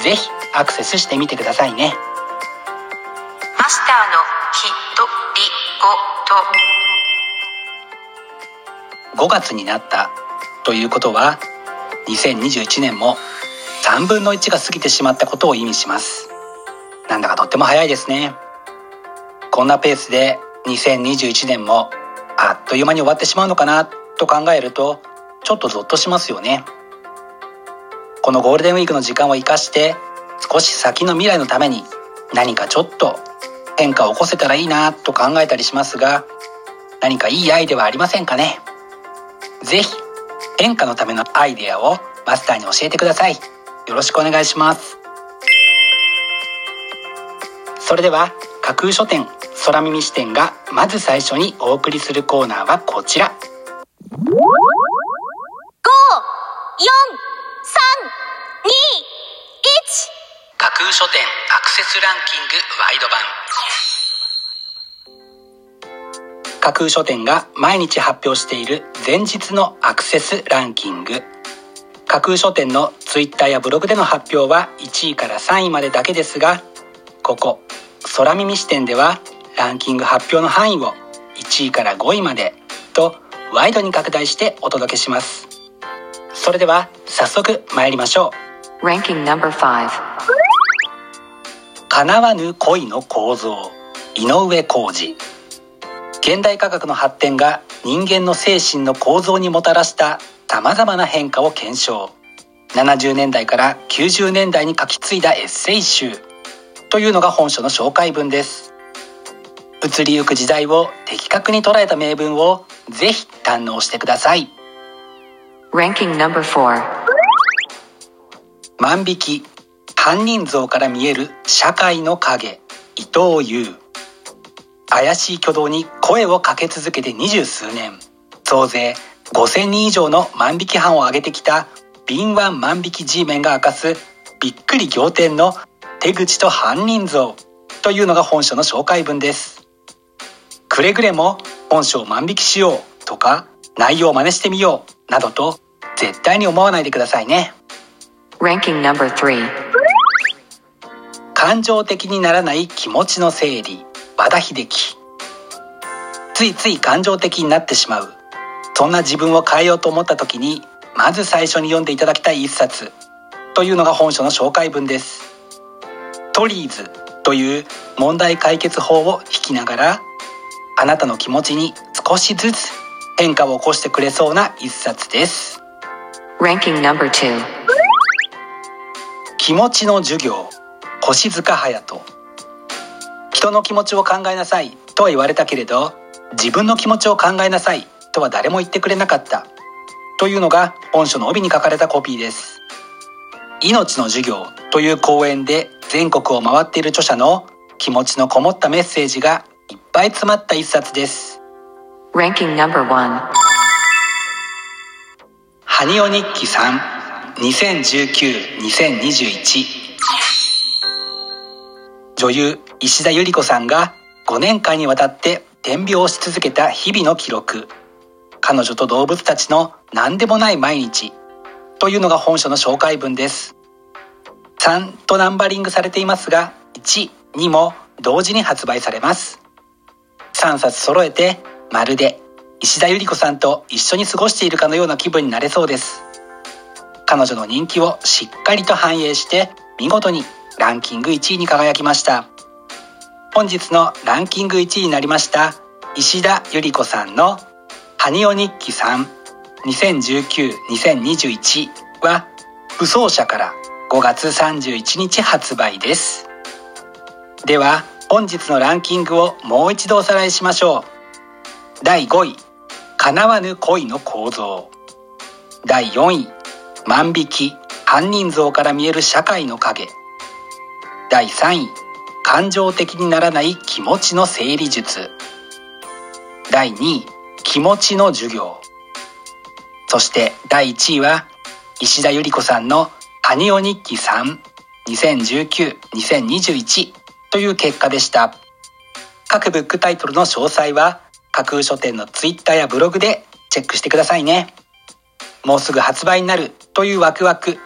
ぜひアクセスしてみてくださいね。マスターのひとりごと。5月になったということは2021年も3分の1が過ぎてしまったことを意味します。なんだかとっても早いですね。こんなペースで2021年もあっという間に終わってしまうのかなと考えるとちょっとゾッとしますよねこのゴールデンウィークの時間を生かして少し先の未来のために何かちょっと変化を起こせたらいいなと考えたりしますが何かいいアイデアはありませんかね？ぜひ変化のためのアイデアをマスターに教えてください。よろしくお願いします。それでは架空書店空耳視点がまず最初にお送りするコーナーはこちら。5 4架空書店アクセスランキングワイド版。架空書店が毎日発表している前日のアクセスランキング。架空書店のツイッターやブログでの発表は1位から3位までだけですがここ空耳視点ではランキング発表の範囲を1位から5位までとワイドに拡大してお届けします。それでは早速参りましょう。Ranking number 5叶わぬ恋の構造。井上浩二。現代科学の発展が人間の精神の構造にもたらした様々な変化を検証。70年代から90年代に書き継いだエッセイ集。というのが本書の紹介文です。移りゆく時代を的確に捉えた名文をぜひ堪能してください Ranking number 4万引き。犯人像から見える社会の影。伊藤優。怪しい挙動に声をかけ続けて二十数年。総勢5000人以上の万引き犯を挙げてきた敏腕万引き G メンが明かすびっくり仰天の手口と犯人像。というのが本書の紹介文です。くれぐれも本書を万引きしようとか内容を真似してみようなどと絶対に思わないでくださいね。Ranking number 3感情的にならない気持ちの整理和田秀樹。ついつい感情的になってしまう。そんな自分を変えようと思った時にまず最初に読んでいただきたい一冊。というのが本書の紹介文です。トリーズという問題解決法を引きながらあなたの気持ちに少しずつ変化を起こしてくれそうな一冊です。Ranking number 2気持ちの授業腰塚隼人。人の気持ちを考えなさいとは言われたけれど自分の気持ちを考えなさいとは誰も言ってくれなかった。というのが本書の帯に書かれたコピーです。命の授業という講演で全国を回っている著者の気持ちのこもったメッセージがいっぱい詰まった一冊です Ranking number 1ハニオ日記3 2019-2021女優石田ゆり子さんが5年間にわたって点描をし続けた日々の記録。彼女と動物たちの何でもない毎日。というのが本書の紹介文です。3とナンバリングされていますが1、2も同時に発売されます。3冊揃えてまるで石田ゆり子さんと一緒に過ごしているかのような気分になれそうです。彼女の人気をしっかりと反映して見事にランキング1位に輝きました。本日のランキング1位になりました石田ゆり子さんの「ハニオ日記3 2019-2021」は武装者から5月31日発売です。では本日のランキングをもう一度おさらいしましょう。第5位叶わぬ恋の構造。第4位万引き犯人像から見える社会の影。第3位感情的にならない気持ちの整理術。第2位気持ちの授業。そして第1位は石田ゆり子さんの「ハニオ日記3 2019-2021」という結果でした。各ブックタイトルの詳細は架空書店のツイッターやブログでチェックしてくださいね。もうすぐ発売になるというワクワク。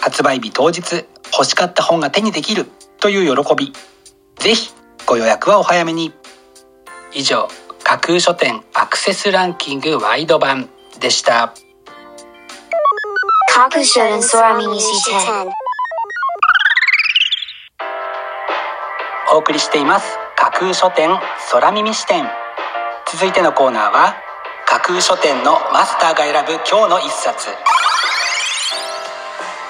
発売日当日欲しかった本が手にできるという喜び。ぜひご予約はお早めに。以上架空書店アクセスランキングワイド版でした。架空書店空耳お送りしています。架空書店空耳視点続いてのコーナーは架空書店のマスターが選ぶ今日の一冊。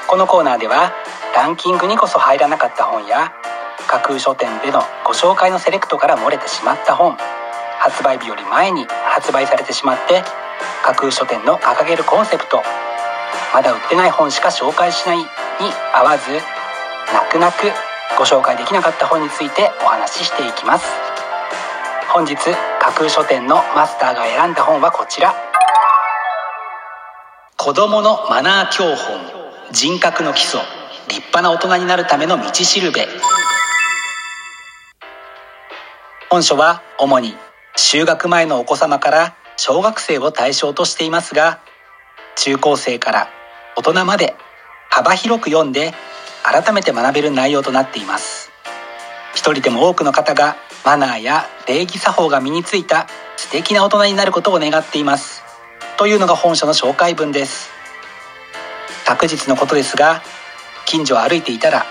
このコーナーではランキングにこそ入らなかった本や架空書店でのご紹介のセレクトから漏れてしまった本発売日より前に発売されてしまって架空書店の掲げるコンセプトまだ売ってない本しか紹介しないに合わず泣く泣くご紹介できなかった本についてお話ししていきます。本日架空書店のマスターが選んだ本はこちら。子供のマナー教本。人格の基礎。立派な大人になるための道しるべ。本書は主に就学前のお子様から小学生を対象としていますが中高生から大人まで幅広く読んで改めて学べる内容となっています。一人でも多くの方がマナーや礼儀作法が身についた素敵な大人になることを願っています。というのが本書の紹介文です。昨日のことですが近所を歩いていたら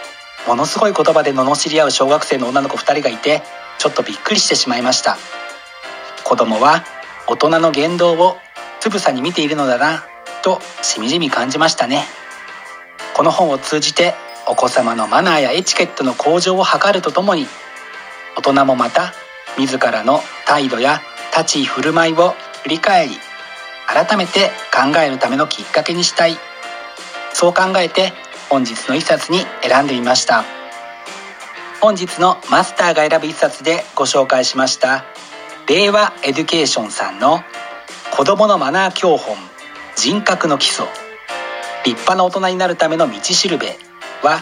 ものすごい言葉で罵り合う小学生の女の子2人がいてちょっとびっくりしてしまいました。子供は大人の言動をつぶさに見ているのだなとしみじみ感じましたね。この本を通じてお子様のマナーやエチケットの向上を図るとともに大人もまた自らの態度や立ち居振る舞いを振り返り改めて考えるためのきっかけにしたい。そう考えて本日の一冊に選んでみました。本日のマスターが選ぶ一冊でご紹介しました。令和エデュケーションさんの子供のマナー教本人格の基礎。立派な大人になるための道しるべは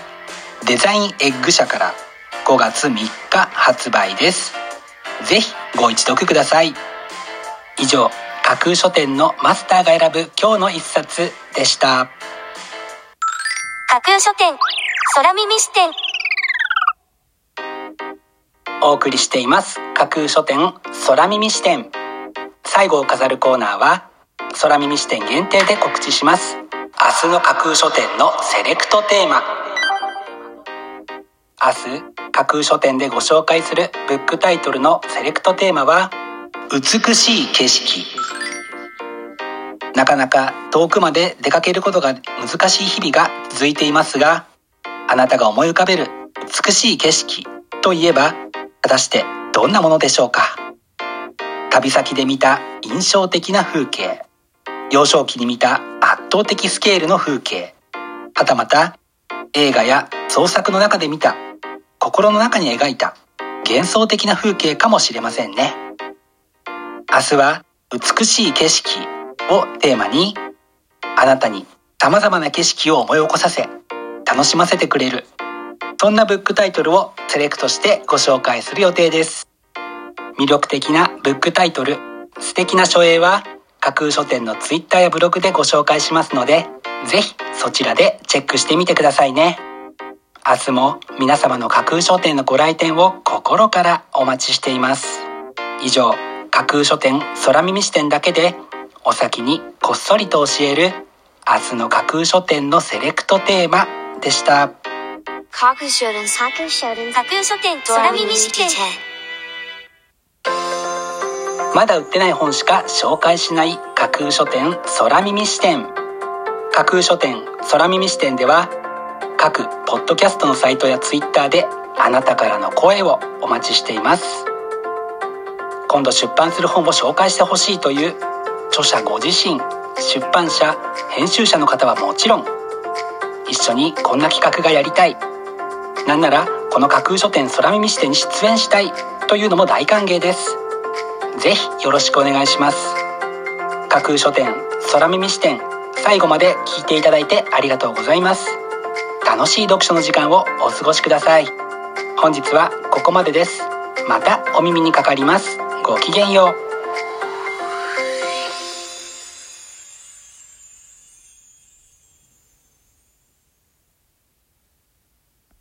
デザインエッグ社から5月3日発売です。ぜひご一読ください。以上架空書店のマスターが選ぶ今日の一冊でした。架空書店空耳視点。お送りしています。架空書店空耳視点。最後を飾るコーナーは空耳視点限定で告知します。明日の架空書店のセレクトテーマ。明日架空書店でご紹介するブックタイトルのセレクトテーマは美しい景色。なかなか遠くまで出かけることが難しい日々が続いていますがあなたが思い浮かべる美しい景色といえば果たしてどんなものでしょうか。旅先で見た印象的な風景幼少期に見た圧倒的スケールの風景はたまた映画や創作の中で見た心の中に描いた幻想的な風景かもしれませんね。明日は美しい景色をテーマにあなたに様々な景色を思い起こさせ楽しませてくれる。そんなブックタイトルをセレクトしてご紹介する予定です。魅力的なブックタイトル素敵な書影は架空書店のツイッターやブログでご紹介しますのでぜひそちらでチェックしてみてくださいね。明日も皆様の架空書店のご来店を心からお待ちしています。以上架空書店空耳視点だけでお先にこっそりと教える明日の架空書店のセレクトテーマでした。架空書店架空書店架空書店空耳視点。まだ売ってない本しか紹介しない架空書店空耳視点。架空書店空耳視点では各ポッドキャストのサイトやツイッターであなたからの声をお待ちしています。今度出版する本を紹介してほしいという著者ご自身。出版社編集者の方はもちろん。一緒にこんな企画がやりたい。なんならこの架空書店空耳視点に出演したいというのも大歓迎です。ぜひよろしくお願いします。架空書店空耳視点最後まで聞いていただいてありがとうございます。楽しい読書の時間をお過ごしください。本日はここまでです。またお耳にかかります。ごきげんよう。